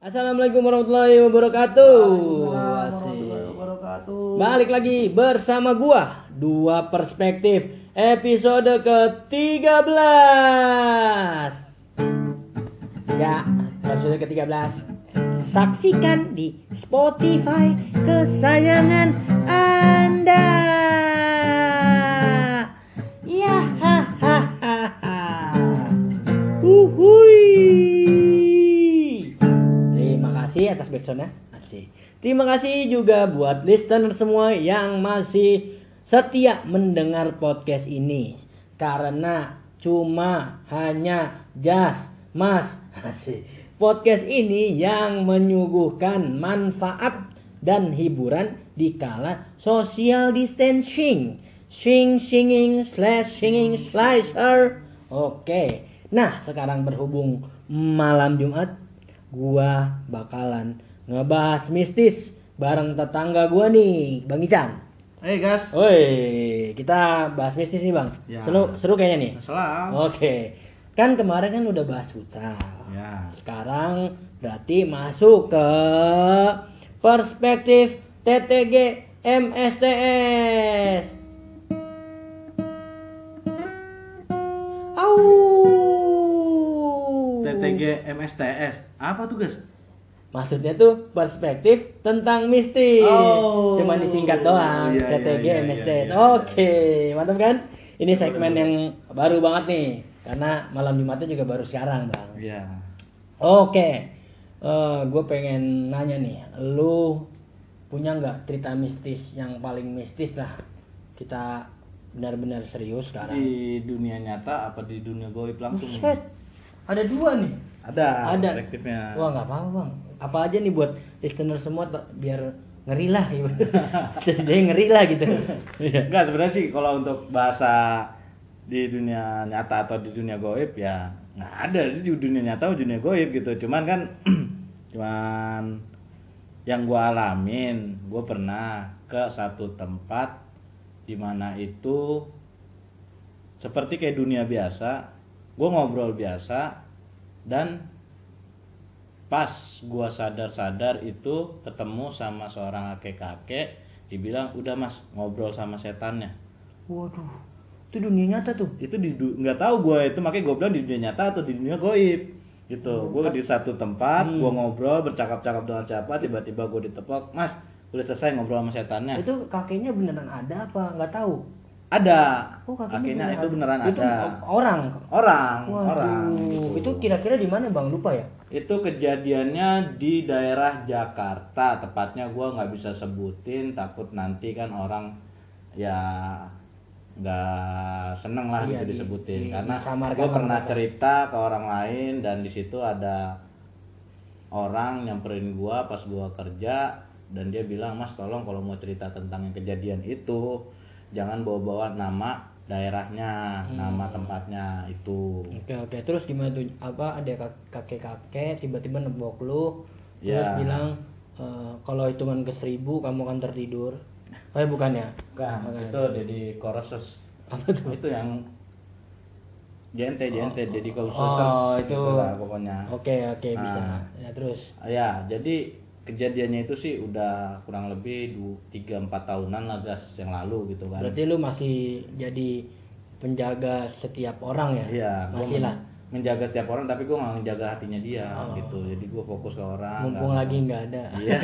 Assalamualaikum warahmatullahi wabarakatuh. Warahmatullahi wabarakatuh. Balik lagi bersama gua Dua Perspektif episode ke-13 Ya, episode ke-13 Saksikan di Spotify kesayangan Anda atas backsoundnya. Asik. Terima kasih juga buat listener semua yang masih setia mendengar podcast ini. Karena cuma hanya Jas Mas. Asik. Podcast ini yang menyuguhkan manfaat dan hiburan di kala social distancing. Sing singing slash singing slicer. Oke. Nah sekarang berhubung malam Jumat Gua bakalan ngebahas mistis Bareng tetangga gua nih Bang Ican Hey gas. Woi kita bahas mistis nih bang Ya. Seru, seru kayaknya nih Salam. Oke Kan kemarin kan udah bahas futsal Ya. sekarang berarti masuk ke perspektif TTG MSTS. Au. TTG MSTS. Apa tuh gas? Maksudnya tuh perspektif tentang mistis. Oh. Cuma disingkat doang Iya, iya, TTG iya, iya, MSTS. iya. Oke, mantap kan? Ini segmen yang baru banget nih. Karena malam Jumatnya juga baru sekarang, Bang. Iya. Oke, gue pengen nanya nih, lu punya nggak cerita mistis yang paling mistis lah? Kita benar-benar serius sekarang. Di dunia nyata apa di dunia goib langsung? Buset, ada dua nih. Ada. ada. Perspektifnya. Wah nggak apa-apa bang. Apa aja nih buat listener semua biar ngeri lah, jadi ngeri lah gitu. Iya. Enggak sebenarnya sih kalau untuk bahasa di dunia nyata atau di dunia goib ya nggak ada di dunia nyata atau dunia goib gitu cuman kan cuman yang gua alamin gue pernah ke satu tempat di mana itu seperti kayak dunia biasa gue ngobrol biasa dan pas gua sadar-sadar itu ketemu sama seorang kakek-kakek dibilang udah mas ngobrol sama setannya Waduh, itu dunia nyata tuh. itu di nggak tahu gue itu makanya gue bilang di dunia nyata atau di dunia goib gitu gue di satu tempat Hmm. gue ngobrol bercakap-cakap dengan siapa tiba-tiba gue ditepok mas udah selesai ngobrol sama setannya Itu kakeknya beneran ada apa? Nggak tahu. Ada Oh, akhirnya beneran itu beneran Itu ada orang. orang Waduh, orang gitu. itu kira-kira di mana bang? Lupa ya? itu kejadiannya di daerah Jakarta tepatnya gue nggak bisa sebutin takut nanti kan orang ya nggak seneng lah Iya, gitu di- disebutin di- karena gue pernah cerita ke orang lain dan di situ ada orang nyamperin gue pas gue kerja dan dia bilang mas tolong kalau mau cerita tentang yang kejadian itu jangan bawa-bawa nama daerahnya Hmm. nama tempatnya itu Oke oke. Terus gimana tuh? Apa ada kakek kakek tiba-tiba nebok lu, terus Ya. bilang e, kalau hitungan ke seribu kamu akan tertidur. Oh ya bukan ya? Bukan, Bukan. itu jadi koroses Apa tuh? itu yang JNT JNT Oh, jadi oh, koroses itu. gitu lah pokoknya Oke oke bisa. Nah. Ya terus. ya jadi kejadiannya itu sih udah kurang lebih du- tiga empat tahunan lah gas yang lalu gitu kan Berarti lu masih jadi penjaga setiap orang ya? iya gua Masih lah. menjaga setiap orang tapi gue nggak menjaga hatinya dia Oh. gitu jadi gue fokus ke orang Mumpung nggak- lagi nggak ada. iya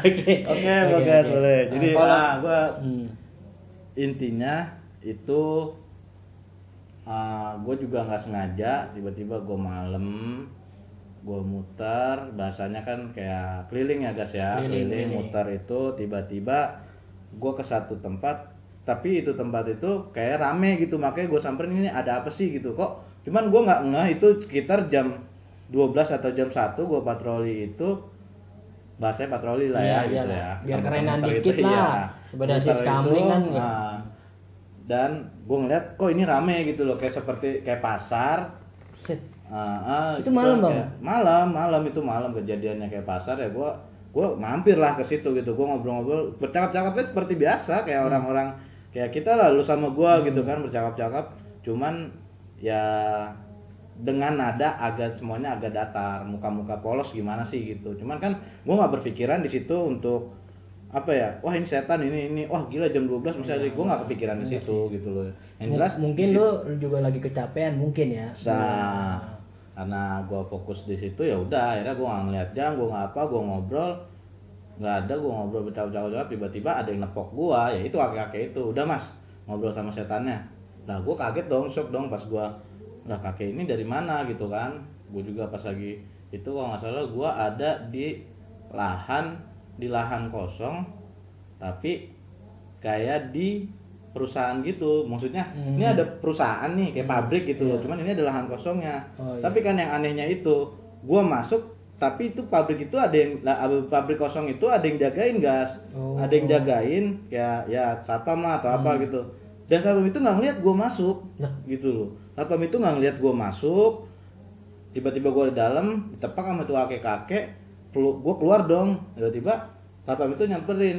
Oke. oke oke. boleh Nah, jadi kalau ah, gue Hmm. intinya itu gue juga nggak sengaja tiba-tiba gue malam gue muter bahasanya kan kayak keliling ya guys ya Keliling, keliling, muter itu tiba-tiba gue ke satu tempat tapi itu tempat itu kayak rame gitu makanya gue samperin ini ada apa sih gitu kok cuman gue nggak ngeh itu sekitar jam 12 atau jam 1 gue patroli itu bahasanya patroli lah Iya, ya gitu iyalah. ya Biar kerenan itu, dikit iya. lah. Daripada Muter sis kamling itu, kan, ya. nah, dan gue ngeliat kok ini rame gitu loh kayak seperti kayak pasar. Ah, Itu gitu malam, Bang? malam malam itu malam kejadiannya kayak pasar ya gue gue mampir lah ke situ gitu gue ngobrol-ngobrol bercakap-cakapnya seperti biasa kayak Hmm. orang-orang kayak kita lah lu sama gue gitu kan bercakap-cakap cuman ya dengan nada agak semuanya agak datar muka-muka polos gimana sih gitu. Cuman kan gue nggak berpikiran di situ untuk apa ya wah ini setan ini ini wah gila jam 12 misalnya gue nggak kepikiran di situ gitu loh. Yang jelas mungkin lu juga lagi kecapean mungkin ya. Bisa karena gue fokus di situ ya udah akhirnya gue nggak ngeliat jam gue nggak apa gue ngobrol. Nggak ada gue ngobrol bercakap-cakap tiba-tiba ada yang nepok gue ya itu kakek-kakek itu. Udah mas ngobrol sama setannya. Nah gue kaget dong shock dong pas gue lah kakek ini dari mana? gitu kan. Gue juga pas lagi itu kalau nggak salah gue ada di lahan di lahan kosong tapi kayak di perusahaan gitu maksudnya Hmm. ini ada perusahaan nih kayak Hmm, pabrik gitu loh iya. cuman ini ada lahan kosongnya Oh, iya. tapi kan yang anehnya itu gua masuk tapi itu pabrik itu ada yang pabrik kosong itu ada yang jagain gas Oh. ada yang jagain ya ya satpam lah atau apa Hmm. gitu dan satpam itu nggak ngeliat gua masuk Nah. gitu loh satpam itu nggak ngeliat gua masuk tiba-tiba gua di dalam ditepak sama tuh kakek kakek gua keluar dong tiba-tiba satpam itu nyamperin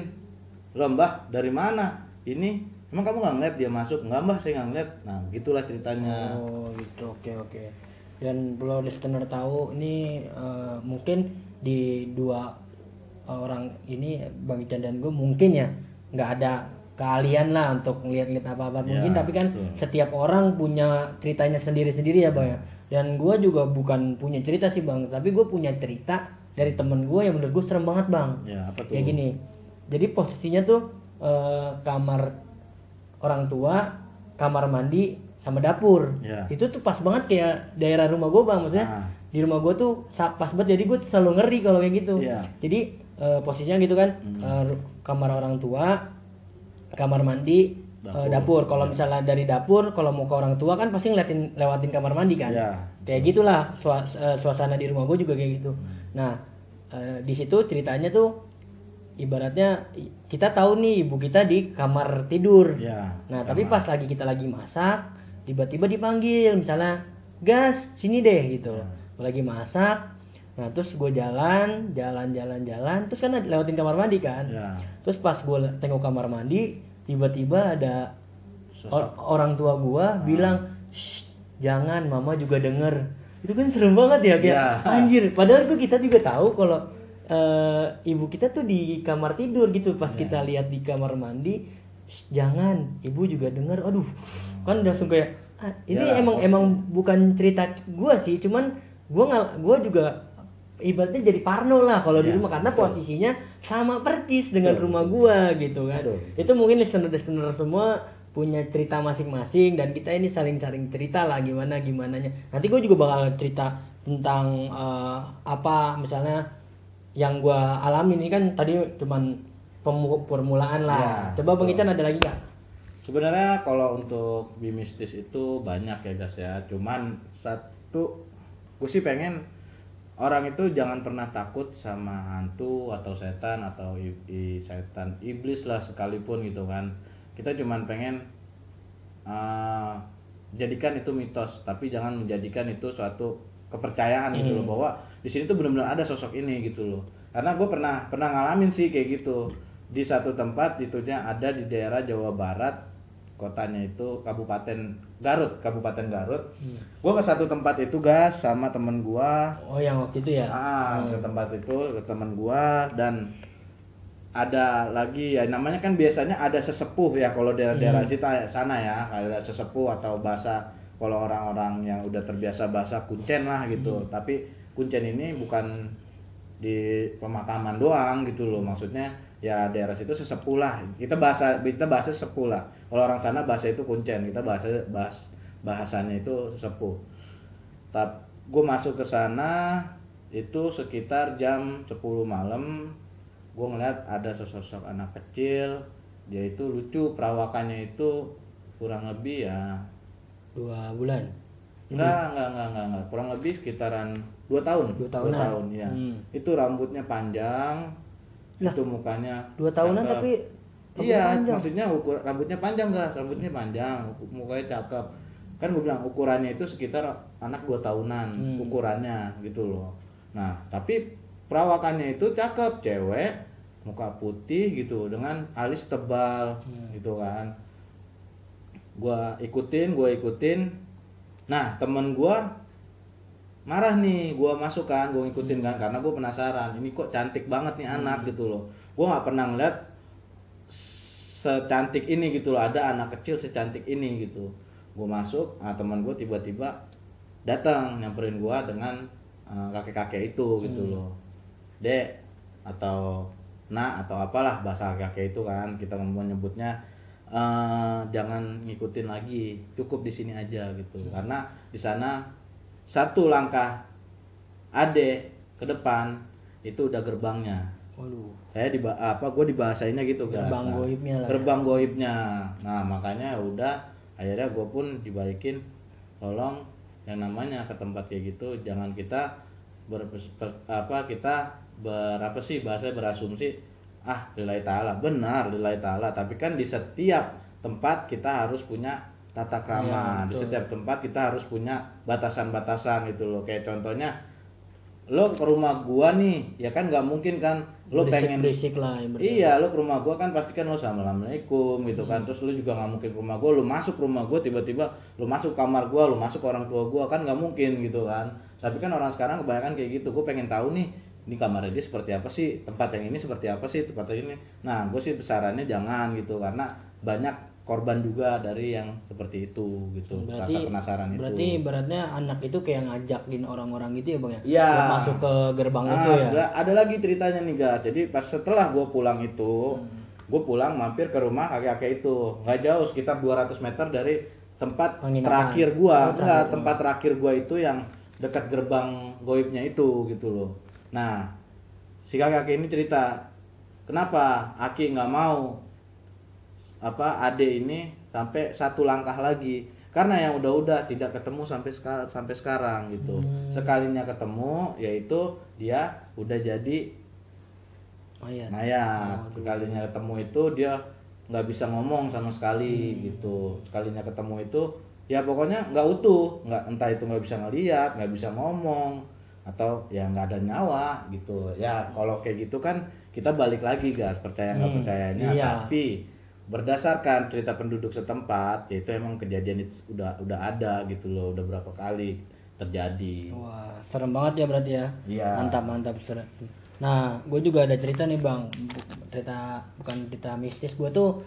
lo mbah dari mana ini emang kamu nggak ngeliat dia masuk? Nggak mbah saya nggak ngeliat. Nah gitulah ceritanya. Oh gitu, oke oke. Dan perlu listener tahu ini eh, mungkin di dua orang ini Bang Ican dan gue mungkin ya nggak ada keahlian lah untuk ngeliat-ngeliat apa-apa. Ya, mungkin tapi kan betul. setiap orang punya ceritanya sendiri-sendiri ya bang ya. Dan gue juga bukan punya cerita sih bang. Tapi gue punya cerita dari temen gue yang menurut gue serem banget bang. Ya apa tuh? Kayak gini. Jadi posisinya tuh eh, kamar orang tua kamar mandi sama dapur Ya. itu tuh pas banget kayak daerah rumah gue bang maksudnya Ah. di rumah gue tuh pas banget jadi gue selalu ngeri kalau kayak gitu Iya. jadi eh, posisinya gitu kan Hmm. eh, ru- kamar orang tua kamar mandi eh, Dapur. dapur kalau misalnya dari dapur kalau mau ke orang tua kan pasti ngeliatin lewatin kamar mandi kan Iya. kayak gitulah sua- eh, suasana di rumah gue juga kayak gitu nah eh, di situ ceritanya tuh ibaratnya kita tahu nih ibu kita di kamar tidur. Ya nah tapi pas lagi kita lagi masak tiba-tiba dipanggil misalnya gas sini deh gitu. Gua lagi masak nah terus gue jalan jalan jalan jalan terus kan lewatin kamar mandi kan. Ya terus pas gue tengok kamar mandi tiba-tiba ada or- orang tua gua bilang "Shh, jangan mama juga denger. Itu kan serem banget ya kayak Ya. anjir padahal tuh kita juga tahu kalau eh, ibu kita tuh di kamar tidur gitu pas Ya. kita lihat di kamar mandi "Shh, jangan ibu juga denger aduh kan langsung kayak "Ah, ini Ya, emang pasti. emang bukan cerita gua sih cuman gua nggak gua juga ibaratnya jadi parno lah kalau di Ya, rumah karena betul. posisinya sama persis dengan Betul. rumah gua gitu kan Betul. itu mungkin listener-listener semua punya cerita masing-masing dan kita ini saling-saling cerita lah gimana gimananya nanti gue juga bakal cerita tentang eh, apa misalnya yang gue alami ini kan tadi cuman permulaan lah Ya, coba bang. Ican ada lagi nggak Sebenarnya kalau untuk bimistis itu banyak ya guys ya. Cuman satu, gue sih pengen orang itu jangan pernah takut sama hantu atau setan atau i- i- setan iblis lah sekalipun gitu kan. Kita cuman pengen uh, jadikan itu mitos, tapi jangan menjadikan itu suatu kepercayaan gitu loh Hmm. bahwa di sini tuh benar-benar ada sosok ini gitu loh. Karena gue pernah pernah ngalamin sih kayak gitu di satu tempat itunya ada di daerah Jawa Barat kotanya itu Kabupaten Garut Kabupaten Garut Hmm. gue ke satu tempat itu gas sama temen gua oh yang waktu itu ya ah ke Hmm. tempat itu ke temen gua dan ada lagi ya namanya kan biasanya ada sesepuh ya kalau daerah-daerah Hmm. kita sana ya ada sesepuh atau bahasa kalau orang-orang yang udah terbiasa bahasa kuncen lah gitu Hmm. tapi kuncen ini bukan di pemakaman doang gitu loh. Maksudnya ya daerah situ sesepuh lah. Kita bahasa kita bahasa sesepuh lah. Kalau orang sana bahasa itu kuncen. Kita bahasa bahas bahasanya itu sesepuh. Tap, gue masuk ke sana itu sekitar jam 10 malam. Gue ngeliat ada sosok anak kecil. Dia itu lucu perawakannya itu kurang lebih ya dua bulan? Enggak enggak enggak enggak, enggak. kurang lebih sekitaran dua tahun Dua tahunan. tahun ya Hmm. itu rambutnya panjang Lah, itu mukanya dua tahunan cakep. tapi iya panjang. maksudnya ukur rambutnya panjang guys rambutnya panjang mukanya cakep kan gue bilang ukurannya itu sekitar anak dua tahunan Hmm. ukurannya gitu loh nah tapi perawakannya itu cakep cewek muka putih gitu dengan alis tebal Hmm. gitu kan gua ikutin gua ikutin nah temen gua marah nih gua masuk kan gua ngikutin kan karena gua penasaran ini kok cantik banget nih anak gitu loh. Gua nggak pernah ngeliat secantik ini gitu loh ada anak kecil secantik ini gitu. Gua masuk nah teman gua tiba-tiba datang nyamperin gua dengan eh, kakek-kakek itu gitu Hmm. loh. Dek atau nak atau apalah bahasa kakek itu kan kita mau nyebutnya eh, jangan ngikutin lagi cukup di sini aja gitu. Karena di sana satu langkah ade ke depan itu udah gerbangnya. Waduh. saya di apa gue dibahasainnya gitu guys. Gerbang Nah, goibnya lah ya. gerbang goibnya. Nah makanya ya udah akhirnya gue pun dibalikin tolong yang namanya ke tempat kayak gitu jangan kita ber, apa kita berapa sih bahasa berasumsi ah lillahi taala benar lillahi taala. Tapi kan di setiap tempat kita harus punya tata krama di betul. setiap tempat kita harus punya batasan-batasan gitu loh kayak contohnya lo ke rumah gua nih ya kan nggak mungkin kan lo pengen berisik lah yang Iya, lo ke rumah gua kan pasti kan lo assalamualaikum gitu Hmm. kan. Terus lo juga nggak mungkin ke rumah gua, lo masuk ke rumah gua tiba-tiba lo masuk kamar gua, lo masuk ke orang tua gua kan nggak mungkin gitu kan. Tapi kan orang sekarang kebanyakan kayak gitu. Gue pengen tahu nih, ini kamarnya dia seperti apa sih, tempat yang ini seperti apa sih, tempat yang ini. Nah, gue sih sarannya jangan gitu karena banyak korban juga dari yang seperti itu gitu. Berarti Rasa penasaran berarti itu. ibaratnya anak itu kayak ngajakin orang-orang gitu ya bang ya? Buat masuk ke gerbang Nah, itu ya. ada lagi ceritanya nih guys. Jadi pas setelah gue pulang itu, Hmm. gue pulang mampir ke rumah kakek-kakek itu. Nggak jauh, sekitar 200 meter dari tempat Penginapan. terakhir gua. Oh, Enggak, tempat terakhir gua itu yang dekat gerbang goibnya itu gitu loh. Nah, si kakek ini cerita, kenapa Aki nggak mau apa ade ini sampai satu langkah lagi. Karena yang udah-udah tidak ketemu sampai seka- sampai sekarang gitu. Hmm. sekalinya ketemu yaitu dia udah jadi Mayat. mayat. Oh, sekalinya ketemu itu dia nggak bisa ngomong sama sekali Hmm. gitu. Sekalinya ketemu itu ya pokoknya nggak utuh. Nggak entah itu nggak bisa ngeliat nggak bisa ngomong atau ya nggak ada nyawa gitu. Ya kalau kayak gitu kan kita balik lagi guys percaya nggak Hmm, percayanya. Iya. tapi berdasarkan cerita penduduk setempat yaitu emang kejadian itu udah udah ada gitu loh udah berapa kali terjadi Wah, serem banget ya berarti ya. Iya. Mantap, mantap. serem. Nah, gue juga ada cerita nih bang. Cerita bukan cerita mistis. Gue tuh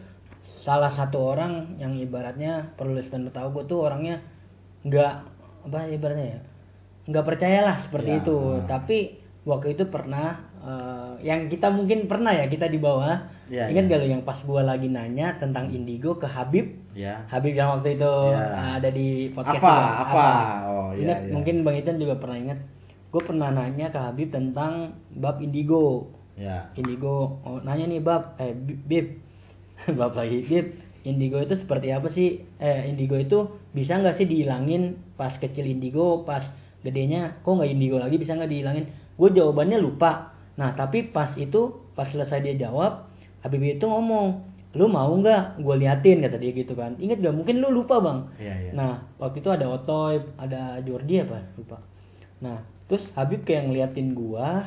salah satu orang yang ibaratnya perlu listener tahu gue tuh orangnya nggak apa ibaratnya ya nggak percayalah seperti Ya, itu. Tapi waktu itu pernah eh, yang kita mungkin pernah ya kita di bawah. Ya, Ingat ya. gak lo yang pas gue lagi nanya tentang indigo ke Habib? ya Habib yang waktu itu Ya. ada di podcast juga. Afa. Oh, iya, Ingat iya. mungkin Bang Itan juga pernah ingat. Gue pernah nanya ke Habib tentang bab indigo. ya Indigo, oh, nanya nih bab, eh Bib. bab lagi Bib. Indigo itu seperti apa sih? Eh indigo itu bisa nggak sih dihilangin pas kecil indigo, pas gedenya kok nggak indigo lagi bisa nggak dihilangin? Gue jawabannya lupa. Nah tapi pas itu pas selesai dia jawab, Habib itu ngomong, lu mau nggak? Gue liatin kata dia gitu kan. Ingat gak? Mungkin lu lupa bang. Iya, iya. Nah, waktu itu ada Otoy, ada Jordi apa? Lupa. Nah, terus Habib kayak ngeliatin gua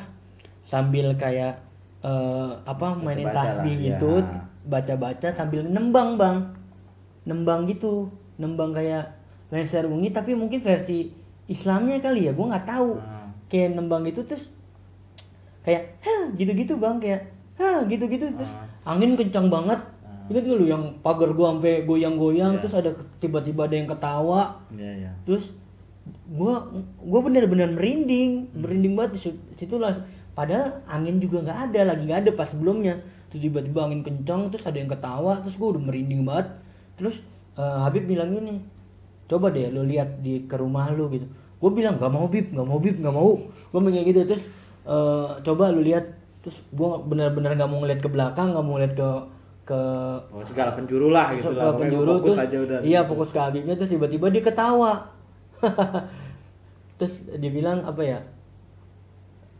sambil kayak eh, apa mainin Baca-baca tasbih lah, gitu, ya. baca-baca sambil nembang, Bang. Nembang gitu, nembang kayak Lancer Ungi tapi mungkin versi Islamnya kali ya, gua nggak tahu. Hmm. Kayak nembang gitu terus kayak hah gitu-gitu, Bang, kayak hah gitu-gitu terus Ah. angin kencang banget. Ah. Ingat gak lu yang pagar gua sampai goyang-goyang Iya. terus ada tiba-tiba ada yang ketawa Iya, iya. terus gua gua bener-bener merinding merinding banget di situ- situlah padahal angin juga nggak ada lagi nggak ada pas sebelumnya terus tiba-tiba angin kencang terus ada yang ketawa terus gua udah merinding banget terus eh, Habib bilang gini coba deh lu lihat di ke rumah lu gitu gue bilang nggak mau bib nggak mau bib nggak mau gue kayak gitu terus eh, coba lu lihat terus gua bener-bener nggak mau ngeliat ke belakang nggak mau ngeliat ke ke Oh, segala penjuru lah gitu lah. penjuru fokus terus aja udah. iya fokus ke Habibnya terus tiba-tiba dia ketawa terus dia bilang apa ya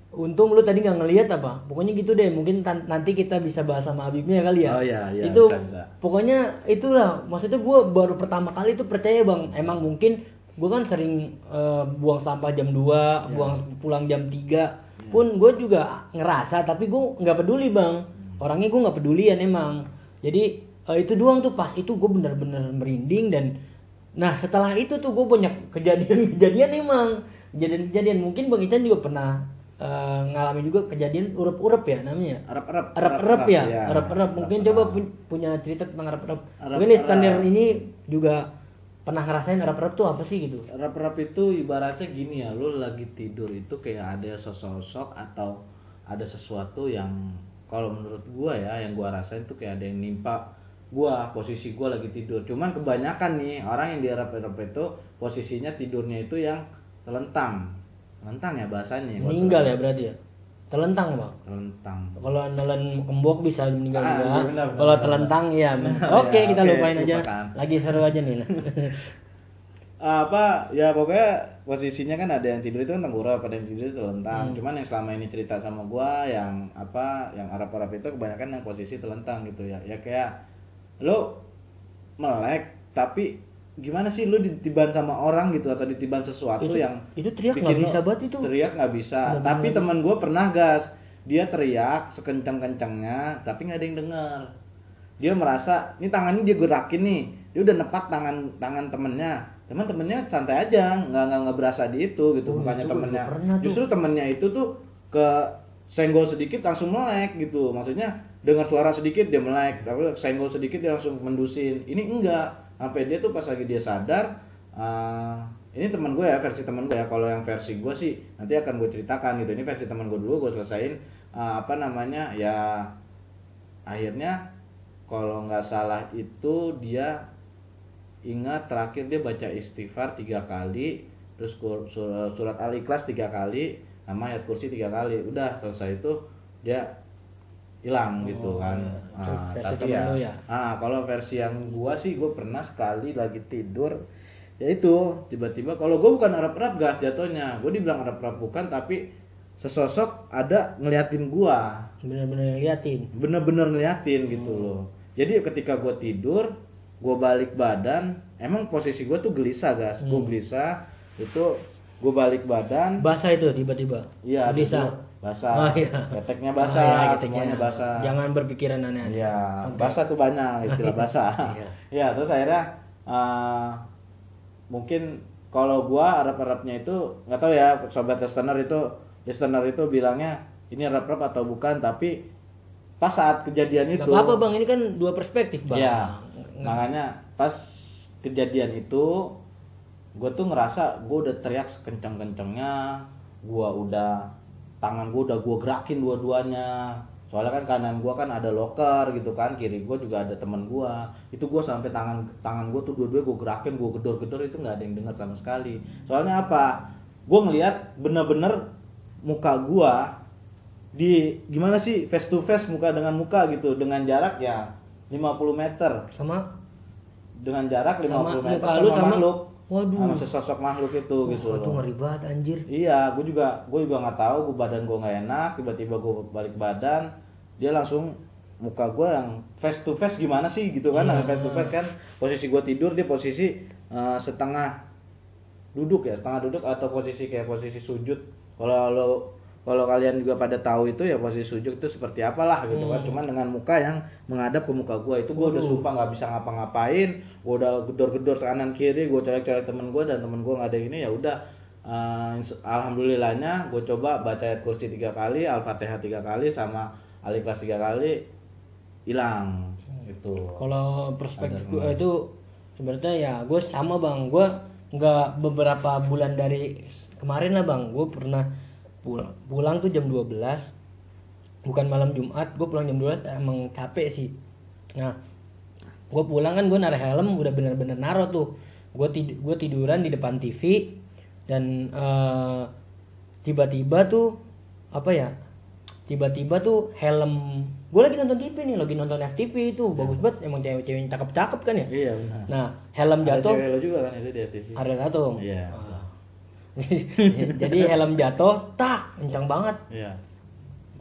untung lu tadi nggak ngelihat apa pokoknya gitu deh mungkin nanti kita bisa bahas sama Habibnya kali ya Oh, iya, iya, itu bisa, bisa. pokoknya itulah maksudnya gue baru pertama kali itu percaya bang emang mungkin gue kan sering eh, buang sampah jam 2 Iya. buang pulang jam 3 pun gue juga ngerasa tapi gue nggak peduli bang orangnya gue nggak pedulian emang jadi eh, itu doang tuh pas itu gue bener-bener merinding dan nah setelah itu tuh gue banyak kejadian-kejadian emang kejadian-kejadian mungkin bang Ican juga pernah eh, ngalami juga kejadian urep-urep ya namanya Arab-Arab. Arab-Arab ya, Iya. Arab-Arab. Mungkin Arab-Arab. coba pu- punya cerita tentang Arab-Arab. Arab-Arab. Mungkin listener ini juga pernah ngerasain Arab-Arab tuh apa sih gitu? Rap-rap itu ibaratnya gini ya, lu lagi tidur itu kayak ada sosok atau ada sesuatu yang kalau menurut gua ya, yang gua rasain tuh kayak ada yang nimpa gua, posisi gua lagi tidur. Cuman kebanyakan nih orang yang di rap-rap itu posisinya tidurnya itu yang telentang. Telentang ya bahasanya. Kalau Meninggal ya berarti ya? Telentang bang. Telentang. Kalau nelen kembok bisa meninggal Ah, juga. iya, Kalau telentang ya. Benar, Oke ya, kita oke, lupain aja. lupakan. Lagi seru aja nih. apa ya pokoknya posisinya kan ada yang tidur itu kan tengkurap ada yang tidur itu telentang Hmm. cuman yang selama ini cerita sama gua yang apa yang Arab Arab itu kebanyakan yang posisi telentang gitu ya ya kayak lo melek tapi gimana sih lo ditiban sama orang gitu atau ditiban sesuatu Itu- yang itu teriak nggak bisa banget itu. teriak nggak bisa. Bener-bener. tapi teman gua pernah gas. Dia teriak sekencang kencangnya tapi nggak ada yang dengar. Dia merasa ini tangannya dia gerakin nih. Dia udah nepak tangan tangan temennya. Teman temennya santai aja nggak nggak nggak berasa di itu gitu. Oh, bukannya itu gua temennya. justru temennya itu tuh ke senggol sedikit langsung melek gitu. Maksudnya dengar suara sedikit dia melek tapi senggol sedikit dia langsung mendusin. Ini enggak sampai dia tuh pas lagi dia sadar ah, ini teman gue ya versi teman gue ya kalau yang versi gue sih nanti akan gue ceritakan gitu. Ini versi teman gue dulu gue selesain ah, apa namanya ya akhirnya kalau nggak salah itu dia ingat terakhir dia baca istighfar tiga kali terus surat al ikhlas tiga kali sama ayat kursi tiga kali. Udah selesai itu dia hilang gitu Oh, kan iya. Ah, Versi tapi ya, ya? ah kalau versi yang gua sih gua pernah sekali lagi tidur ya itu tiba-tiba kalau gua bukan Arab Arab gas jatuhnya gua dibilang Arab Arab bukan tapi sesosok ada ngeliatin gua Bener-bener liatin. bener-bener ngeliatin gitu Hmm. loh jadi ketika gue tidur gue balik badan emang posisi gue tuh gelisah gas Hmm. gelisah itu gue balik badan Basah itu tiba-tiba. iya Bisa. Basah Oh, iya. keteknya Oh, basah iya, keteknya. semuanya basah Jangan berpikiran aneh-aneh. iya Oke. basah tuh banyak istilah basah Iya. iya terus akhirnya eh, mungkin kalau gua Arab-Arabnya itu nggak tahu ya sobat listener itu listener itu bilangnya ini Arab-Arab atau bukan tapi pas saat kejadian Gak itu apa-apa bang, ini kan dua perspektif bang. Iya. Nggak- Makanya pas kejadian itu gue tuh ngerasa gue udah teriak sekencang-kencangnya, gue udah tangan gue udah gue gerakin dua-duanya. Soalnya kan kanan gue kan ada loker gitu kan, kiri gue juga ada temen gue. Itu gue sampai tangan tangan gue tuh dua-dua gue gerakin, gue gedor-gedor itu nggak ada yang dengar sama sekali. Soalnya apa? Gue ngelihat bener-bener muka gue di gimana sih face to face muka dengan muka gitu dengan jarak ya 50 meter Sama dengan jarak 50 Sama meter muka sama, lu sama- makhluk Waduh. sama sesosok makhluk itu Wah, gitu itu ngeri banget anjir. iya gue juga gue juga nggak tahu gue badan gue nggak enak tiba-tiba gue balik badan dia langsung muka gue yang face to face gimana sih gitu kan Iya. face to face kan posisi gue tidur dia posisi eh, setengah duduk ya setengah duduk atau posisi kayak posisi sujud kalau lo kalau kalian juga pada tahu itu ya posisi sujud itu seperti apalah gitu kan. Hmm. cuman dengan muka yang menghadap ke muka gue itu gue udah Waduh. sumpah nggak bisa ngapa-ngapain. Gue udah gedor-gedor kanan kiri gue colek-colek temen gue dan temen gue nggak ada ini ya udah. Ins- alhamdulillahnya gue coba baca ayat kursi tiga kali al-fatihah tiga kali sama al-ikhlas tiga kali hilang. Itu Kalau perspektif gue itu sebenarnya ya gue sama bang, gue nggak beberapa bulan dari kemarin lah bang, gue pernah pulang, pulang tuh jam 12 bukan malam Jumat, gue pulang jam 12 emang capek sih. Nah, gue pulang kan gue naruh helm udah bener-bener naro tuh, gue tid gue tiduran di depan TV dan eh, tiba-tiba tuh apa ya? Tiba-tiba tuh helm gue lagi nonton TV nih, lagi nonton FTV itu bagus banget, emang cewek-cewek yang cakep-cakep kan ya. iya benar Nah, helm Ada jatuh cewek lo juga kan itu di TV ada satu. Iya. Jadi helm jatuh, tak, kencang banget. iya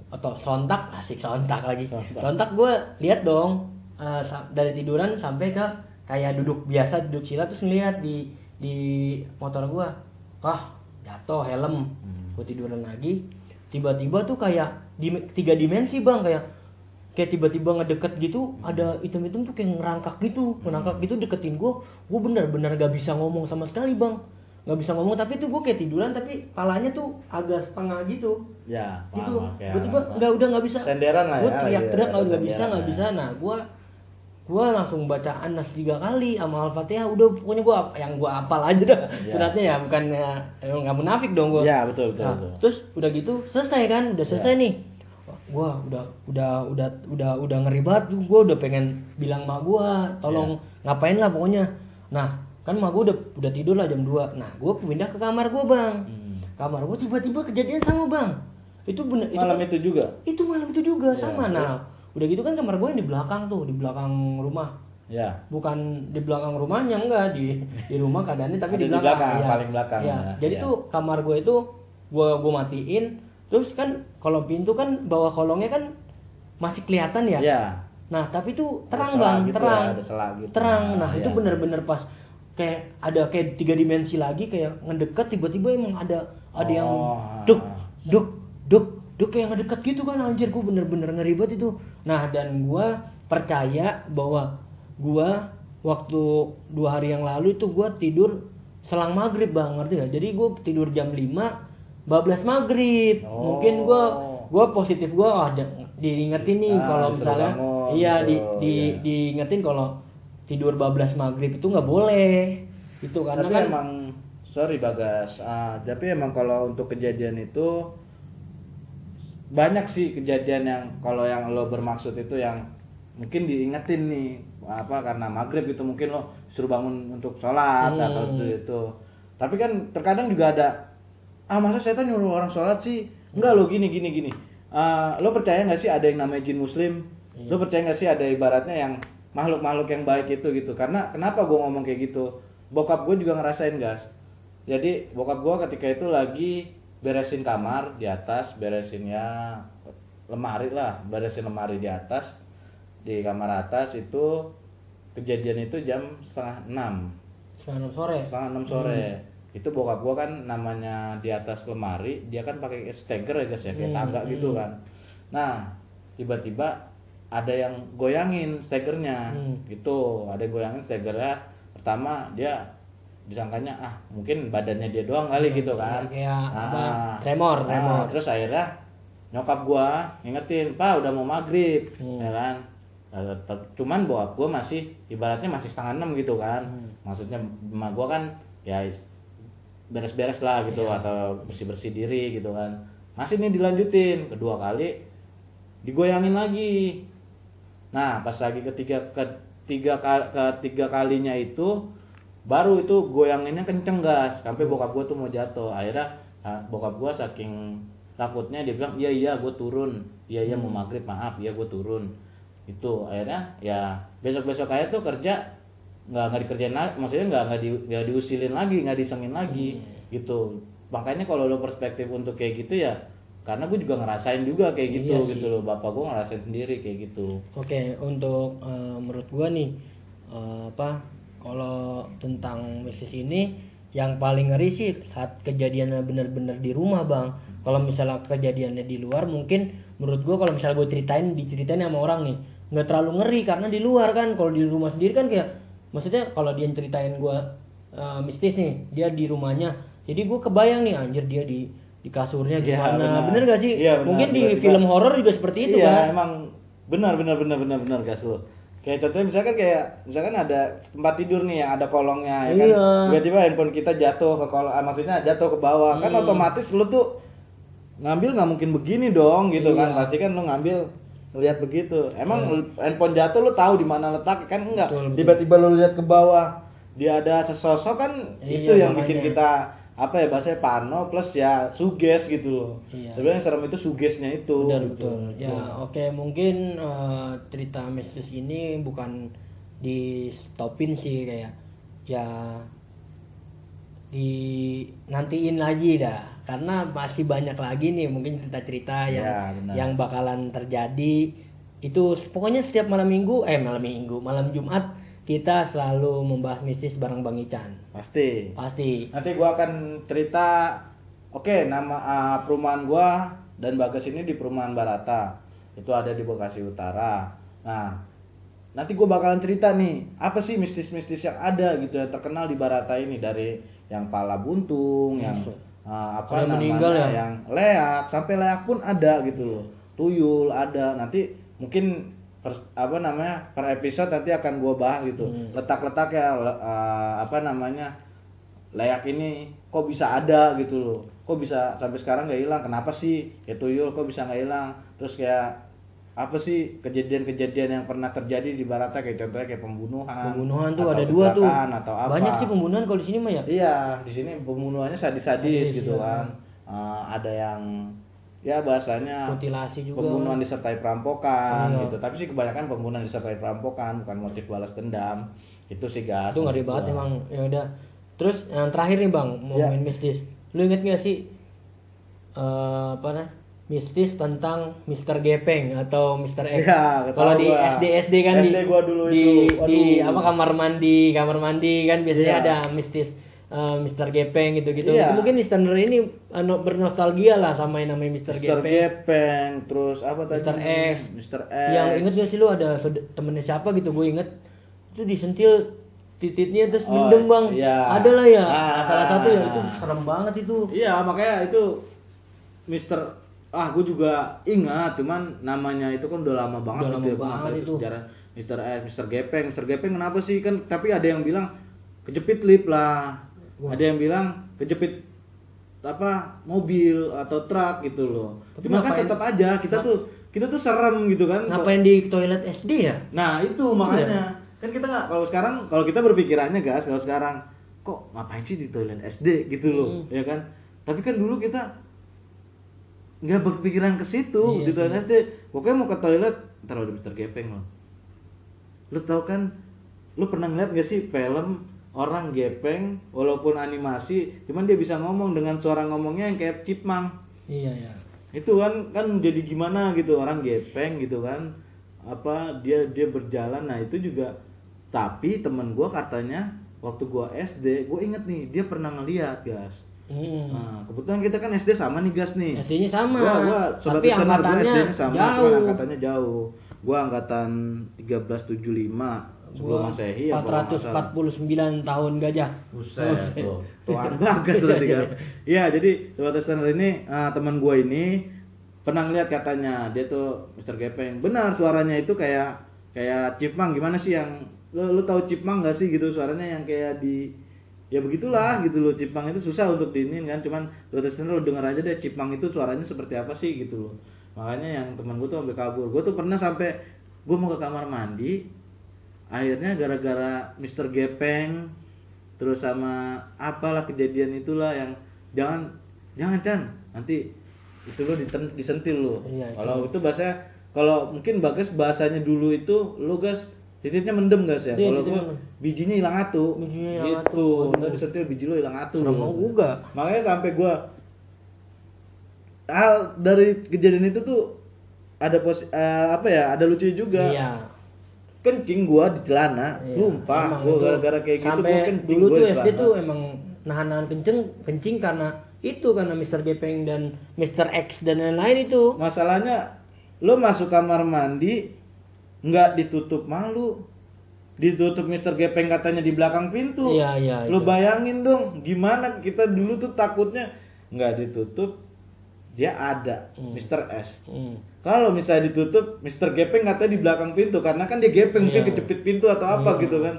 Atau sontak, asik sontak lagi. Sontak. Sontak gue lihat dong sa- dari tiduran sampai ke kayak duduk biasa duduk sila terus ngeliat di di motor gue. Ah, jatuh helm. Hmm. Gue tiduran lagi. Tiba-tiba tuh kayak di tiga dimensi bang kayak kayak tiba-tiba ngedeket gitu ada item-item tuh kayak ngerangkak gitu ngerangkak gitu deketin gue gue bener-bener gak bisa ngomong sama sekali bang nggak bisa ngomong tapi tuh gue kayak tiduran tapi palanya tuh agak setengah gitu Ya, gitu tiba-tiba paham. nggak udah nggak bisa Senderan lah gue ya, teriak-teriak nggak ada nggak bisa nggak ya. bisa nah gue gue langsung baca anas tiga kali sama al-fatihah udah pokoknya gue yang gue apal aja dah Ya. suratnya ya bukan ya, emang nggak munafik dong gue Ya, betul, betul, Nah, betul. terus udah gitu selesai kan udah selesai Ya. nih gua udah udah udah udah udah ngeri banget tuh gua udah pengen bilang mak gua tolong Ya. ngapain lah pokoknya nah kan mak gua udah udah tidur lah jam 2 nah gua pindah ke kamar gua bang Hmm. kamar gua tiba-tiba kejadian sama bang itu bener itu Malam kan- itu juga. itu malam itu juga Ya, sama nah udah gitu kan kamar gua yang di belakang tuh di belakang rumah Ya. bukan di belakang rumahnya enggak di di rumah keadaannya tapi di di belakang, belakang, ya. paling belakang, Ya, ya. jadi Ya. tuh kamar gue itu gue gue matiin terus kan kalau pintu kan bawah kolongnya kan masih kelihatan ya Ya. nah tapi tuh terang bang gitu terang ya, ada selah gitu. terang nah Nah, itu ya. bener-bener pas kayak ada kayak tiga dimensi lagi kayak ngedeket tiba-tiba emang ada ada yang Oh. duk duk duk duk kayak ngedekat gitu kan anjir gue bener-bener ngeri banget itu nah dan gue percaya bahwa gue waktu dua hari yang lalu itu gue tidur selang maghrib bang ngerti gak jadi gue tidur jam 5 bablas maghrib Oh. mungkin gue gue positif gue ah da- diingetin nih Ah, kalau misalnya bangun iya di, di iya. diingetin kalau tidur bablas maghrib itu nggak boleh. Itu karena tapi kan emang sorry bagas ah, tapi emang kalau untuk kejadian itu banyak sih kejadian yang kalau yang lo bermaksud itu yang mungkin diingetin nih apa karena maghrib itu mungkin lo suruh bangun untuk sholat Hmm. atau itu itu. Tapi kan terkadang juga ada ah masa setan nyuruh orang sholat sih? Enggak lo gini gini gini. Ah, lo percaya nggak sih ada yang namanya jin muslim? Iya. lo percaya nggak sih ada ibaratnya yang makhluk-makhluk yang baik itu gitu. Karena kenapa gue ngomong kayak gitu? Bokap gue juga ngerasain gas. Jadi bokap gue ketika itu lagi beresin kamar di atas beresin ya lemari lah beresin lemari di atas di kamar atas itu kejadian itu jam setengah enam. Setengah enam sore? Setengah enam sore. Itu bokap gua kan namanya di atas lemari dia kan pakai steger ya guys ya kayak Hmm, tangga gitu hmm. kan. Nah tiba-tiba ada yang goyangin stegernya Hmm. gitu ada yang goyangin stegernya pertama dia disangkanya ah mungkin badannya dia doang kali gitu kan kayak apa Ah. tremor Nah, tremor terus akhirnya nyokap gua ngingetin pak udah mau maghrib Hmm. ya kan Nah, cuman bokap gua masih ibaratnya masih setengah enam gitu kan Hmm. maksudnya emak gua kan ya beres-beres lah gitu Iya. atau bersih-bersih diri gitu kan masih nih dilanjutin kedua kali digoyangin lagi nah pas lagi ketiga ketiga ketiga kalinya itu baru itu goyanginnya kenceng gas. Sampai bokap gua tuh mau jatuh. Akhirnya ah, bokap gua saking takutnya dia bilang iya iya gue turun. Iya iya mau maghrib maaf. Iya gue turun. Itu akhirnya ya besok besok aja tuh kerja nggak nggak dikerjain lagi. Maksudnya nggak nggak di, nggak diusilin lagi nggak disengin lagi gitu. Makanya kalau lo perspektif untuk kayak gitu ya karena gue juga ngerasain juga kayak gitu Iya sih. gitu loh bapak gue ngerasain sendiri kayak gitu Oke, untuk eh, menurut gua nih eh, apa kalau tentang mistis ini yang paling ngeri sih saat kejadiannya benar-benar di rumah, Bang. Kalau misalnya kejadiannya di luar mungkin menurut gua kalau misalnya gue ceritain diceritain sama orang nih, nggak terlalu ngeri karena di luar kan kalau di rumah sendiri kan kayak maksudnya kalau dia ceritain gua eh, mistis nih, dia di rumahnya. Jadi gua kebayang nih anjir dia di di kasurnya Iya, gimana. benar. bener gak sih? Iya, benar. Mungkin di Tiba-tiba- film horor juga seperti itu iya, kan. emang benar benar benar benar benar lo kayak contohnya misalkan kayak misalkan ada tempat tidur nih yang ada kolongnya ya kan Iya. tiba-tiba handphone kita jatuh ke kolong ah, maksudnya jatuh ke bawah kan Hmm. otomatis lu tuh ngambil nggak mungkin begini dong gitu kan Iya. pasti kan lu ngambil lihat begitu emang lu- handphone jatuh lu tahu di mana letaknya kan enggak tiba-tiba lu lihat ke bawah dia ada sesosok kan Iya, itu yang bikin makanya. kita apa ya bahasanya pano plus ya suges gitu loh Iya. sebenarnya yang serem itu sugesnya itu Benar gitu. betul. Ya oke mungkin eh, cerita mistis ini bukan di stopin sih kayak ya di nantiin lagi dah karena masih banyak lagi nih mungkin cerita-cerita yang Ya, benar. yang bakalan terjadi itu pokoknya setiap malam minggu eh malam minggu malam Jumat kita selalu membahas mistis bareng Bang Ican. Pasti. Pasti. Nanti gua akan cerita oke nama ah, perumahan gua dan Bagas ini di perumahan Barata. Itu ada di Bekasi Utara. Nah nanti gue bakalan cerita nih apa sih mistis-mistis yang ada gitu yang terkenal di Barata ini? Dari yang pala buntung, yang uh, apa yang namanya, meninggal ya? yang leak sampai leak pun ada gitu loh, tuyul ada. Nanti mungkin per- apa namanya per episode nanti akan gue bahas gitu Hmm. letak-letak ya le- uh, apa namanya layak ini kok bisa ada gitu loh kok bisa sampai sekarang nggak hilang kenapa sih ya tuyul kok bisa nggak hilang terus kayak apa sih kejadian-kejadian yang pernah terjadi di Barata kayak contohnya kayak pembunuhan Pembunuhan tuh ada dua tuh. atau apa Banyak sih pembunuhan kalau di sini mah ya. iya di sini pembunuhannya sadis-sadis Sadis, gitu iya. kan Eh, ada yang ya bahasanya Mutilasi juga. pembunuhan disertai perampokan Iya. gitu tapi sih kebanyakan pembunuhan disertai perampokan bukan motif balas dendam itu sih gas Itu ngeri banget gua. emang. Ya udah. Terus yang terakhir nih Bang, mau Ya. main mistis. Lu inget gak sih eh apa nah? Mistis tentang Mr. Gepeng atau Mr. X. Iya, Kalau di. SD SD kan di SD gua dulu di, itu. di apa kamar mandi, kamar mandi kan biasanya Iya. ada mistis eh, Mr. Gepeng gitu-gitu. Iya. Itu mungkin listener ini anu, bernostalgia lah sama yang namanya Mr. Mr. Gepeng. Gepeng, terus apa tadi? Mr. X. Mr. X. Yang inget gak sih lu ada temennya siapa gitu gue inget itu disentil titiknya terus Oh, mendem bang iya. ada lah ya Ah. salah satu ya itu serem banget itu Iya, makanya itu Mr. Ah, gue juga ingat, cuman namanya itu kan udah lama banget Udah gitu lama ya, banget itu. sejarah Mr. X, Mr. Gepeng, Mr. Gepeng kenapa sih kan? Tapi ada yang bilang kejepit lip lah, Wah. ada yang bilang kejepit apa mobil atau truk gitu loh. Tapi Cuma kan tetap aja kita tuh kita tuh serem gitu kan. ngapain di toilet SD ya? Nah itu makanya. kan kita nggak kalau sekarang kalau kita berpikirannya gas kalau sekarang kok ngapain sih di toilet SD gitu loh Hmm. ya kan? Tapi kan dulu kita nggak berpikiran ke situ Iya di toilet SD pokoknya mau ke toilet ntar ada Mister Gepeng loh. Lu tau kan lu pernah ngeliat gak sih film orang gepeng walaupun animasi cuman dia bisa ngomong dengan suara ngomongnya yang kayak chipmunk iya ya itu kan kan jadi gimana gitu orang gepeng gitu kan. Apa dia dia berjalan nah itu juga. Tapi temen gua katanya waktu gua SD gua inget nih dia pernah ngeliat gas. Hmm. nah kebetulan kita kan SD sama nih gas nih. SD-nya sama. Gua gua sobat tapi gua angkatannya SD-nya sama jauh. gua angkatannya jauh. Gua angkatan 1375 sebelum masehi ya kalau nggak salah. 449 tahun gajah Buset tuh. Tuan bagas berarti kan. Iya, jadi sobat listener ini ah, teman gua ini pernah ngeliat katanya dia tuh Mr. Gepeng. Benar suaranya itu kayak kayak Chipmunk gimana sih yang lu, lu tahu Chipmunk gak sih gitu suaranya yang kayak di ya begitulah gitu loh Chipmunk itu susah untuk diinin kan cuman sobat listener lu denger aja deh Chipmunk itu suaranya seperti apa sih gitu loh makanya yang teman gua tuh sampai kabur gua tuh pernah sampai gua mau ke kamar mandi akhirnya gara-gara Mr. Gepeng terus sama apalah kejadian itulah yang jangan jangan Chan. Nanti itu lo disentil lo. Iya, kalau itu bahasa kalau mungkin bagas bahasanya dulu itu lo gas titiknya mendem gas ya? Iya, kalau gua bijinya hilang atu. Bijinya hilang gitu. atu. Disentil biji lo hilang atu. Serem juga. Makanya sampai gua hal dari kejadian itu tuh ada pos eh, apa ya ada lucu juga. Iya kencing gua di celana Iya, sumpah gua gara-gara kayak gitu gua kencing dulu tuh SD tuh emang nahan-nahan kencing kencing karena itu karena Mr. Gepeng dan Mr. X dan lain-lain itu masalahnya lo masuk kamar mandi nggak ditutup malu ditutup Mr. Gepeng katanya di belakang pintu Iya, iya, lo itu. bayangin dong gimana kita dulu tuh takutnya nggak ditutup dia ada Hmm. Mr. S Hmm. Kalau misalnya ditutup Mr. Gepeng katanya di belakang pintu karena kan dia gepeng mungkin Iya. kejepit pintu atau apa Iya. gitu kan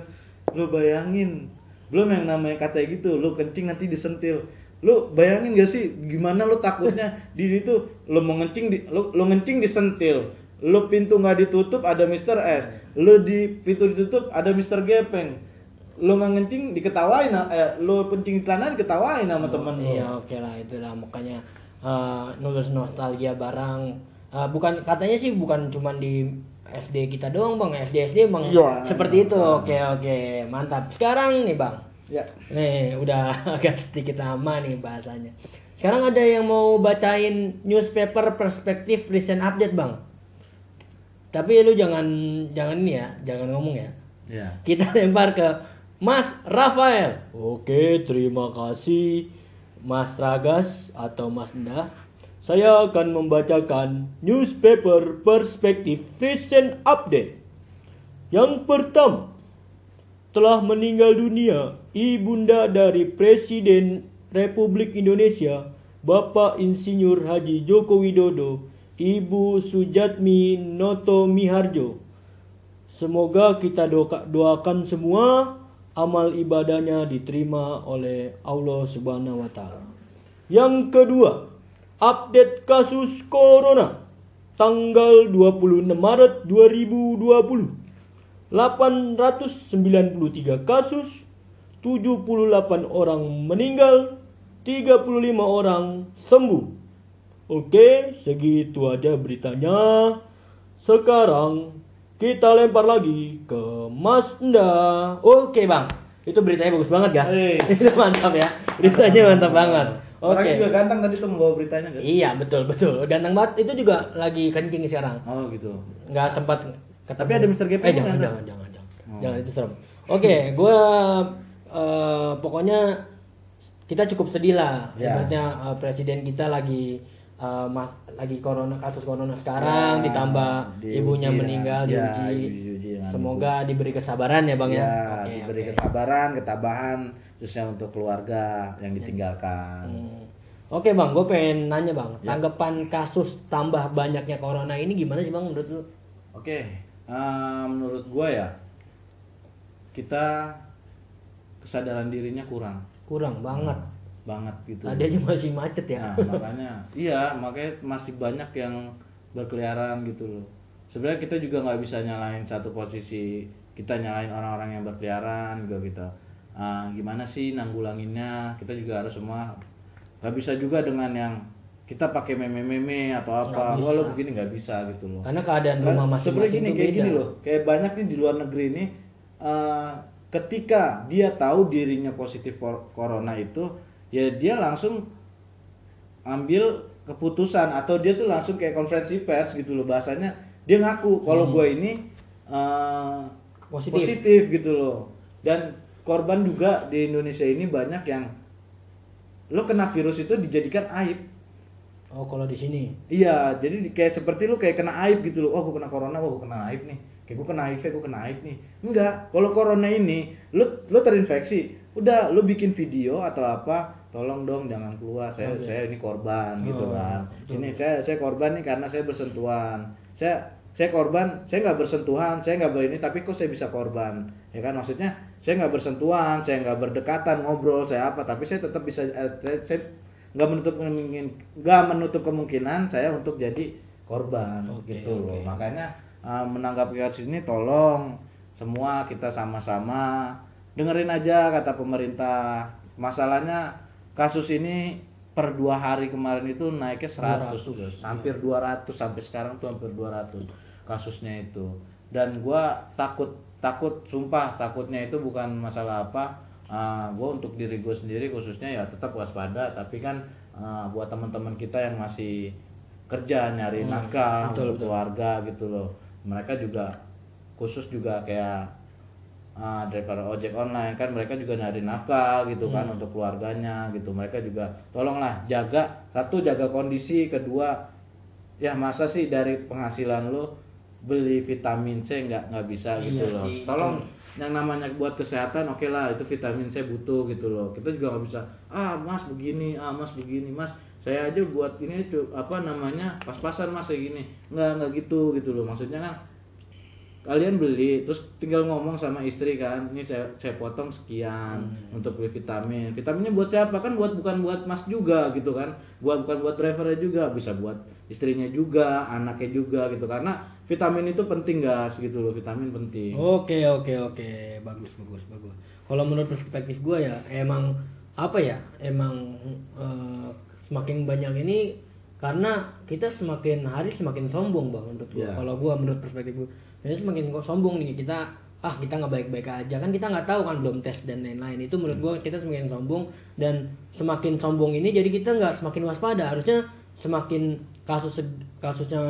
lo bayangin belum yang namanya kata gitu lo kencing nanti disentil lo bayangin gak sih gimana lo takutnya di itu lo mau ngencing di lo, lo ngencing disentil lo pintu nggak ditutup ada Mr. S lo di pintu ditutup ada Mr. Gepeng lo nggak ngencing diketawain eh, lo kencing di celana diketawain sama temen lo Iya oke lah itulah makanya eh, nulis nostalgia barang Eh, bukan katanya sih bukan cuman di SD kita doang bang. SD SD emang Iya. seperti itu. Oke oke. Mantap. Sekarang nih bang. Ya. Nih udah agak sedikit lama nih bahasanya sekarang ada yang mau bacain newspaper perspektif recent update bang? Tapi lu jangan jangan ini ya jangan ngomong ya. Ya. Kita lempar ke Mas Rafael. Oke, terima kasih Mas Ragas atau Mas Nda. Saya akan membacakan newspaper perspektif recent update. Yang pertama, telah meninggal dunia ibunda dari Presiden Republik Indonesia Bapak Insinyur Haji Joko Widodo, Ibu Sujatmi Noto Miharjo. Semoga kita doa- doakan semua amal ibadahnya diterima oleh Allah Subhanahu wa taala. Yang kedua, update kasus corona tanggal 26 Maret 2020. 893 kasus, 78 orang meninggal, 35 orang sembuh. Oke, segitu aja beritanya. Sekarang kita lempar lagi ke Mas Nda. Oke, Bang. Itu beritanya bagus banget ya. Itu mantap ya. Beritanya mantap banget. Orang Oke. juga ganteng tadi tuh membawa beritanya kan? Iya, betul, betul. Ganteng banget. Itu juga lagi kencing sekarang. Oh gitu. Nggak sempat ketemu. Tapi ada Mr. Gepeng Eh, jangan, jangan, jangan, jangan. Oh. Jangan itu serem. Oke, gua eh, pokoknya kita cukup sedih lah. Ya. Ibaratnya eh, presiden kita lagi eh, mas, lagi corona kasus corona sekarang Ya, ditambah diuji ibunya ya. meninggal Ya, diuji. Semoga diberi kesabaran ya, Bang ya. ya, Oke, diberi oke. kesabaran, ketabahan, khususnya untuk keluarga yang ditinggalkan. Hmm. Oke bang, gue pengen nanya bang, Ya. tanggapan kasus tambah banyaknya corona ini gimana sih bang menurut lu? Oke, eh, menurut gua ya, kita kesadaran dirinya kurang Kurang banget. banget gitu. Tadi aja masih macet ya. Nah, makanya iya, makanya masih banyak yang berkeliaran gitu loh. Sebenarnya kita juga nggak bisa nyalain satu posisi, kita nyalain orang-orang yang berkeliaran juga kita. Ah, gimana sih nanggulanginnya? Kita juga harus semua nggak bisa juga dengan yang kita pakai meme-meme atau apa. Wah lo begini nggak bisa gitu loh. Karena keadaan rumah sebenarnya masing-masing gini kayak beda. gini loh kayak banyak nih di luar negeri ini eh, ketika dia tahu dirinya positif corona itu ya dia langsung ambil keputusan atau dia tuh langsung kayak konferensi pers gitu loh bahasanya dia ngaku kalau Hmm. gue ini eh, Positif. positif gitu loh dan korban juga di Indonesia ini banyak yang lo kena virus itu dijadikan aib Oh kalau di sini. Iya, jadi di- kayak seperti lu kayak kena aib gitu loh. Oh, gue kena corona, oh, gue kena aib nih. Kayak gue kena HIV, gue kena aib nih. Enggak, kalau corona ini lu lu terinfeksi, udah lu bikin video atau apa, tolong dong jangan keluar. Saya Oke. saya ini korban gitu Oh, kan. betul. Ini saya saya korban nih karena saya bersentuhan. Saya saya korban, saya nggak bersentuhan, saya nggak berini, tapi kok saya bisa korban, ya kan? Maksudnya saya nggak bersentuhan, saya nggak berdekatan ngobrol, saya apa, tapi saya tetap bisa, eh, saya, nggak menutup kemungkinan nggak menutup kemungkinan saya untuk jadi korban Oke, gitu loh oke. makanya uh, menanggapi kasus ini tolong semua kita sama-sama dengerin aja kata pemerintah masalahnya kasus ini per dua hari kemarin itu naiknya 100 tuh, 200. hampir 200 sampai sekarang tuh hampir 200 kasusnya itu dan gua takut takut sumpah takutnya itu bukan masalah apa. Ah, gue untuk diri gue sendiri khususnya ya tetap waspada tapi kan ah, buat teman-teman kita yang masih kerja nyari Hmm, nafkah betul, untuk betul. keluarga gitu loh. Mereka juga khusus juga kayak ah, driver ojek online kan mereka juga nyari nafkah gitu kan Hmm. untuk keluarganya gitu. Mereka juga tolonglah jaga. Satu jaga kondisi. Kedua ya masa sih dari penghasilan lo beli vitamin C nggak nggak bisa gitu Iya loh. sih. tolong yang namanya buat kesehatan oke lah itu vitamin C butuh gitu loh. Kita juga nggak bisa ah mas begini ah mas begini mas saya aja buat ini apa namanya pas-pasan mas kayak gini. Nggak nggak gitu gitu loh. Maksudnya kan kalian beli terus tinggal ngomong sama istri kan ini saya saya potong sekian Hmm. untuk beli vitamin. Vitaminnya buat siapa? Kan buat bukan buat mas juga gitu kan. Buat bukan buat drivernya juga bisa buat istrinya juga anaknya juga gitu. Karena vitamin itu penting guys gitu loh vitamin penting Oke oke oke bagus bagus bagus. Kalau menurut perspektif gue ya emang apa ya emang eh, semakin banyak ini karena kita semakin hari semakin sombong bang menurut gue. Iya. Kalau gue menurut perspektif gue, ini semakin kok sombong nih kita ah kita nggak baik-baik aja kan kita nggak tahu kan belum tes dan lain-lain itu menurut gue kita semakin sombong dan semakin sombong ini jadi kita nggak semakin waspada harusnya semakin kasus kasusnya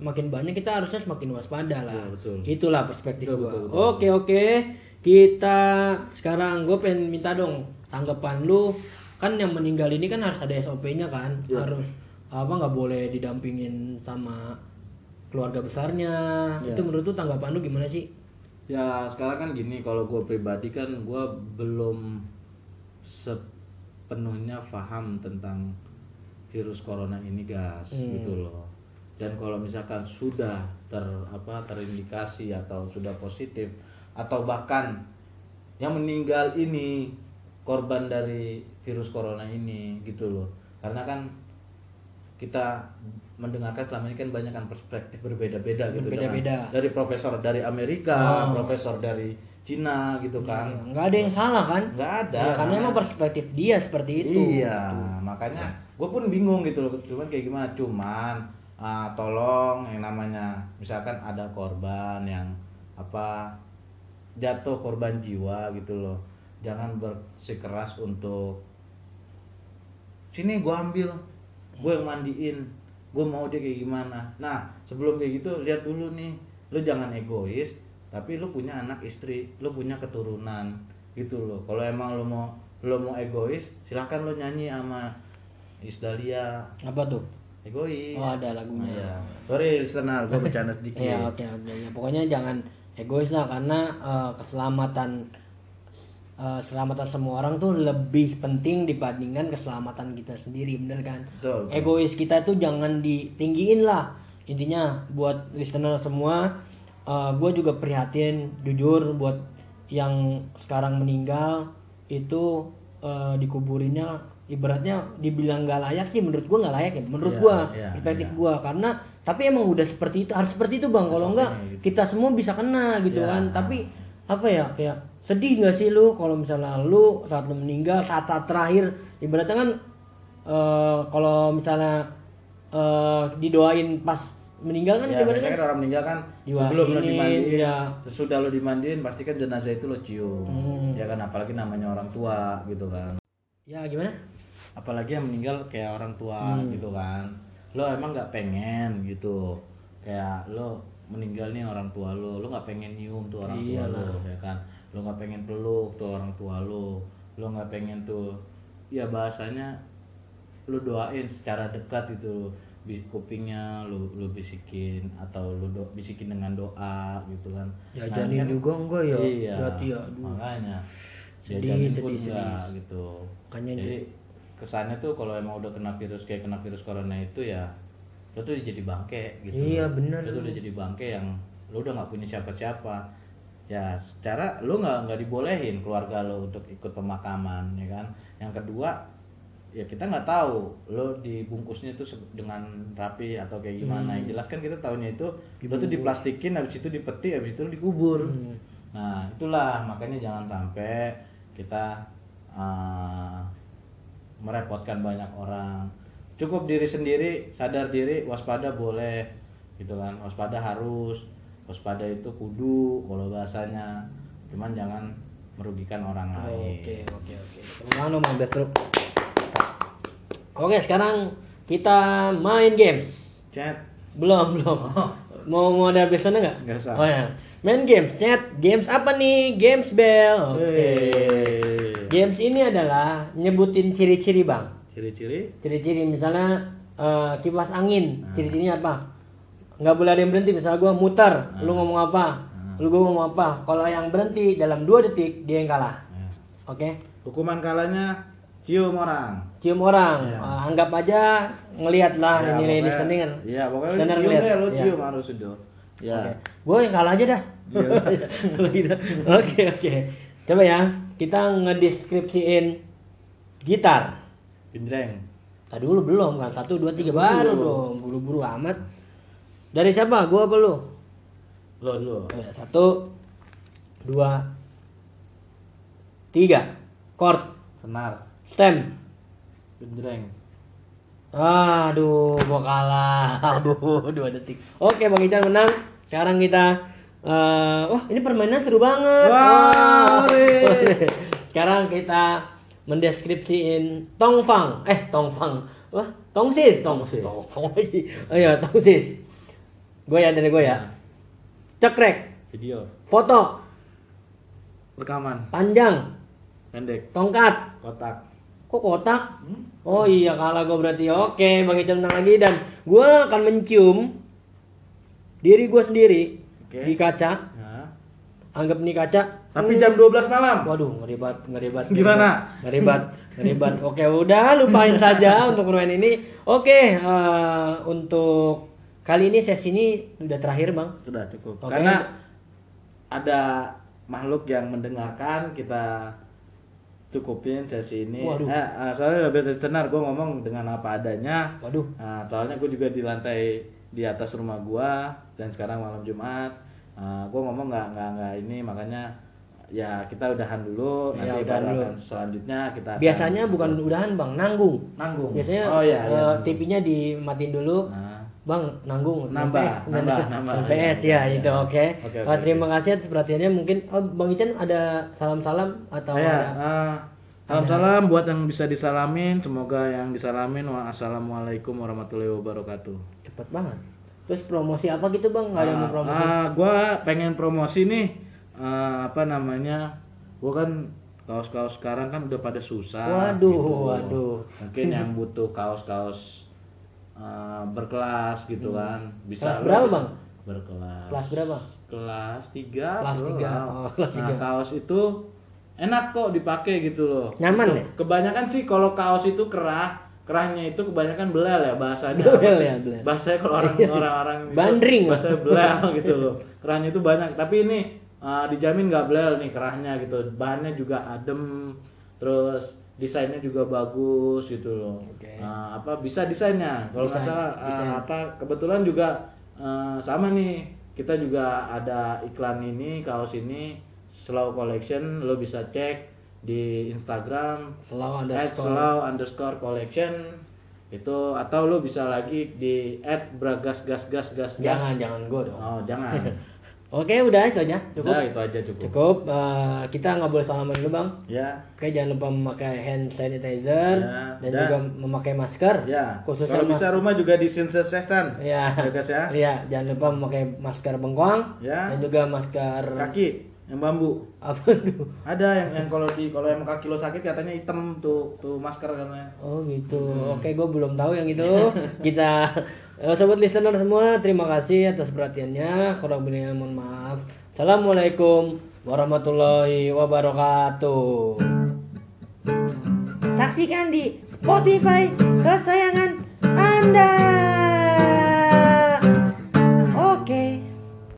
makin banyak kita harusnya semakin waspada lah Iya, betul. itulah perspektif Betul, gua betul, betul. oke oke kita sekarang gue pengen minta dong tanggapan lu kan yang meninggal ini kan harus ada SOP-nya kan Iya. harus apa nggak boleh didampingin sama keluarga besarnya Iya. itu menurut lu tanggapan lu gimana sih Ya sekarang kan gini kalau gue pribadi kan gue belum sepenuhnya paham tentang virus corona ini gas Hmm. gitu loh. Dan kalau misalkan sudah ter apa terindikasi atau sudah positif atau bahkan yang meninggal ini korban dari virus corona ini gitu loh. Karena kan kita mendengarkan selama ini kan banyak kan perspektif berbeda-beda gitu Berbeda-beda. dengan- dari profesor dari Amerika, Oh. profesor dari Cina gitu kan. nggak ada yang salah kan Nggak ada. Ya, karena emang perspektif dia seperti itu Iya, makanya gue pun bingung gitu loh. Cuman kayak gimana? Cuman ah, tolong yang namanya misalkan ada korban yang apa jatuh korban jiwa gitu loh. Jangan bersikeras untuk sini gue ambil, gue yang mandiin, gue mau dia kayak gimana. Nah sebelum kayak gitu lihat dulu nih, lu jangan egois, tapi lu punya anak istri, lu punya keturunan gitu loh. Kalau emang lu mau lu mau egois, silahkan lu nyanyi sama Isdalia apa tuh egois. oh ada lagunya Nah, ya. Sorry listener, gue bercanda sedikit. Iya oke oke ya, pokoknya jangan egois lah karena eh, keselamatan eh, keselamatan semua orang tuh lebih penting dibandingkan keselamatan kita sendiri bener kan Betul. egois kita tuh jangan ditinggiin lah intinya buat listener semua gue juga prihatin jujur buat yang sekarang meninggal itu eh, dikuburinnya ibaratnya dibilang nggak layak sih menurut gue nggak layak ya menurut Iya, gue iya, perspektif iya. gue karena tapi emang udah seperti itu harus seperti itu bang kalau gitu. kita semua bisa kena gitu Iya. kan tapi apa ya kayak sedih nggak sih lu kalau misalnya lu saat lu meninggal saat saat terakhir ibaratnya kan eh, kalau misalnya eh, didoain pas meninggal kan ya, gimana kan kan orang meninggal kan Diwasinin, sebelum lo dimandiin, ya. sesudah lo dimandiin pasti kan jenazah itu lo cium, Hmm. ya kan apalagi namanya orang tua gitu kan, ya gimana apalagi yang meninggal kayak orang tua Hmm. gitu kan, lo emang nggak pengen gitu, kayak lo meninggal nih orang tua lo, lo nggak pengen nyium tuh orang tua Iyalah. lo, ya kan, lo nggak pengen peluk tuh orang tua lo, lo nggak pengen tuh, ya bahasanya lu doain secara dekat itu bis kupingnya lu lu bisikin atau lu do, bisikin dengan doa gitu kan Ya, Nah, janin kan- juga enggak ya? iya Berarti ya, aduh. makanya janin sedih, pun sedih. enggak gitu Makanya jadi kesannya tuh kalau emang udah kena virus kayak kena virus corona itu ya lu tuh jadi bangke gitu Iya, bener. lu tuh udah jadi bangke yang lu udah nggak punya siapa-siapa ya secara lu nggak nggak dibolehin keluarga lu untuk ikut pemakaman ya kan yang kedua ya kita nggak tahu lo dibungkusnya itu dengan rapi atau kayak gimana Hmm. yang jelas kan kita tahunya itu lo tuh Dibungkus. diplastikin habis itu dipeti habis itu dikubur Hmm. nah itulah makanya jangan sampai kita uh, merepotkan banyak orang cukup diri sendiri sadar diri waspada boleh gitu kan waspada harus waspada itu kudu kalau bahasanya cuman jangan merugikan orang lain Oke, oke, oke. Bang Bertruk. Oke, sekarang kita main games. chat Belum, belum. Mau mau ada biasanya nggak? Nggak usah. Oh ya. Main games, chat. Games apa nih? Games bell. Oke. Hey. Games ini adalah nyebutin ciri-ciri, Bang. ciri-ciri Ciri-ciri misalnya eh, kipas angin, Nah. ciri-cirinya apa? Nggak boleh ada yang berhenti. Misalnya gua muter, lu Nah. ngomong apa? Nah. Lu gua ngomong apa? Kalau yang berhenti dalam dua detik dia yang kalah. Nah, Oke? hukuman kalanya cium orang. Cium orang. Iya. Ah, anggap aja ngelihat lah Ya, ini pokoknya- listening iya pokoknya cium ngeliat. deh lo Iya. cium harus itu ya gue yang kalah aja dah. Iya. Gitu. oke oke. Coba ya kita ngedeskripsiin gitar. Gendreng tadi dulu belum kan? Satu dua tiga Buru. baru dong. Buru-buru amat. Dari siapa? Gua apa lu? Lo lo Ya, satu dua tiga. Chord. Senar stem Gendreng Aduh, gua kalah. Aduh, dua detik. Oke, Bang Ican menang. Sekarang kita eh wah, ini permainan seru banget. Ore. Sekarang kita mendeskripsiin tongfang. Eh, tongfang. Wah, tongsis, tongsis. Tongsis. Tongfang lagi. Oh iya, tongsis. Gue ya dari gue ya. Cekrek, video foto, rekaman panjang, pendek tongkat. kotak Kok kotak? Hmm? Oh iya kalah gue berarti oke Bang Ican menang lagi dan gue akan mencium diri gue sendiri Oke. di kaca ya anggap nih kaca. Tapi jam 12 malam. Waduh, ngeri banget, ngeri banget. Gimana? Ngeri banget, ngeri banget. Oke, udah lupain saja untuk bermain ini. Oke, eh, untuk kali ini sesi ini udah terakhir, Bang. Sudah cukup. Oke. Karena ada makhluk yang mendengarkan kita cukupin sesi ini. Waduh. Eh, eh, soalnya lebih senar gue ngomong dengan apa adanya. Waduh. Nah, soalnya gue juga di lantai di atas rumah gua dan sekarang malam Jumat. Nah, gue ngomong nggak nggak nggak ini makanya ya kita udahan dulu Ya, nanti udahan dulu. akan selanjutnya kita akan- Biasanya bukan udahan, Bang, nanggung. nanggung. Biasanya oh iya, iya, nanggung. TV-nya dimatiin dulu. Nah, Bang, nanggung Nambah, PS, nambah, nambah. PS ya, Iya, itu iya. oke. Oke, Eh, oke, terima oke. kasih atas perhatiannya. Mungkin oh, Bang Ican ada salam-salam atau ya, ada eh, salam-salam buat yang bisa disalamin, semoga yang disalamin. Wassalamualaikum warahmatullahi wabarakatuh. cepet banget. Terus promosi apa gitu, Bang? Nggak ada yang mau promosi. Ah, gua pengen promosi nih eh, apa namanya? Gua kan kaos-kaos sekarang kan udah pada susah. Waduh, gitu. waduh. Mungkin yang butuh kaos-kaos eh, berkelas gitu kan. Bisa Kelas berapa, Bang? Berkelas. Kelas berapa? Kelas 3. Kelas tiga. Oh, kelas nah, tiga. kaos itu enak kok dipakai gitu loh. Nyaman ya? Kebanyakan sih kalau kaos itu kerah, kerahnya itu kebanyakan belel ya bahasanya. Bahasa- ya, belel. Bahasanya kalau orang orang-orang itu Bandring. bahasa belel gitu loh. Kerahnya itu banyak, tapi ini uh, dijamin nggak belel nih kerahnya gitu. Bahannya juga adem, terus desainnya juga bagus gitu loh. Oke. Uh, apa bisa desainnya? Kalau nggak Desain, salah uh, apa kebetulan juga uh, sama nih kita juga ada iklan ini kaos ini slow collection lo bisa cek di Instagram at underscore. slow underscore collection itu atau lo bisa lagi di at bragas gas gas gas gas Jangan, jangan gue dong. oh jangan Oke, udah itu aja. Cukup. Udah, itu aja cukup, Cukup. Eh, kita nggak boleh salaman dulu, Bang. ya Oke, jangan lupa memakai hand sanitizer Ya, dan dan- juga memakai masker. ya Khususnya kalau bisa rumah juga disinfektan Ya. ya guys ya Iya, jangan lupa memakai masker bengkoang Ya. dan juga masker kaki yang bambu apa tuh? ada yang yang kalau di kalau emang kaki lo sakit katanya hitam tuh tuh masker katanya Oh gitu. Hmm. Oke, gue belum tahu yang itu. Kita Eh, sobat listener semua, terima kasih atas perhatiannya. Kurang lebihnya mohon maaf. Assalamualaikum warahmatullahi wabarakatuh. Saksikan di Spotify kesayangan Anda. Oke.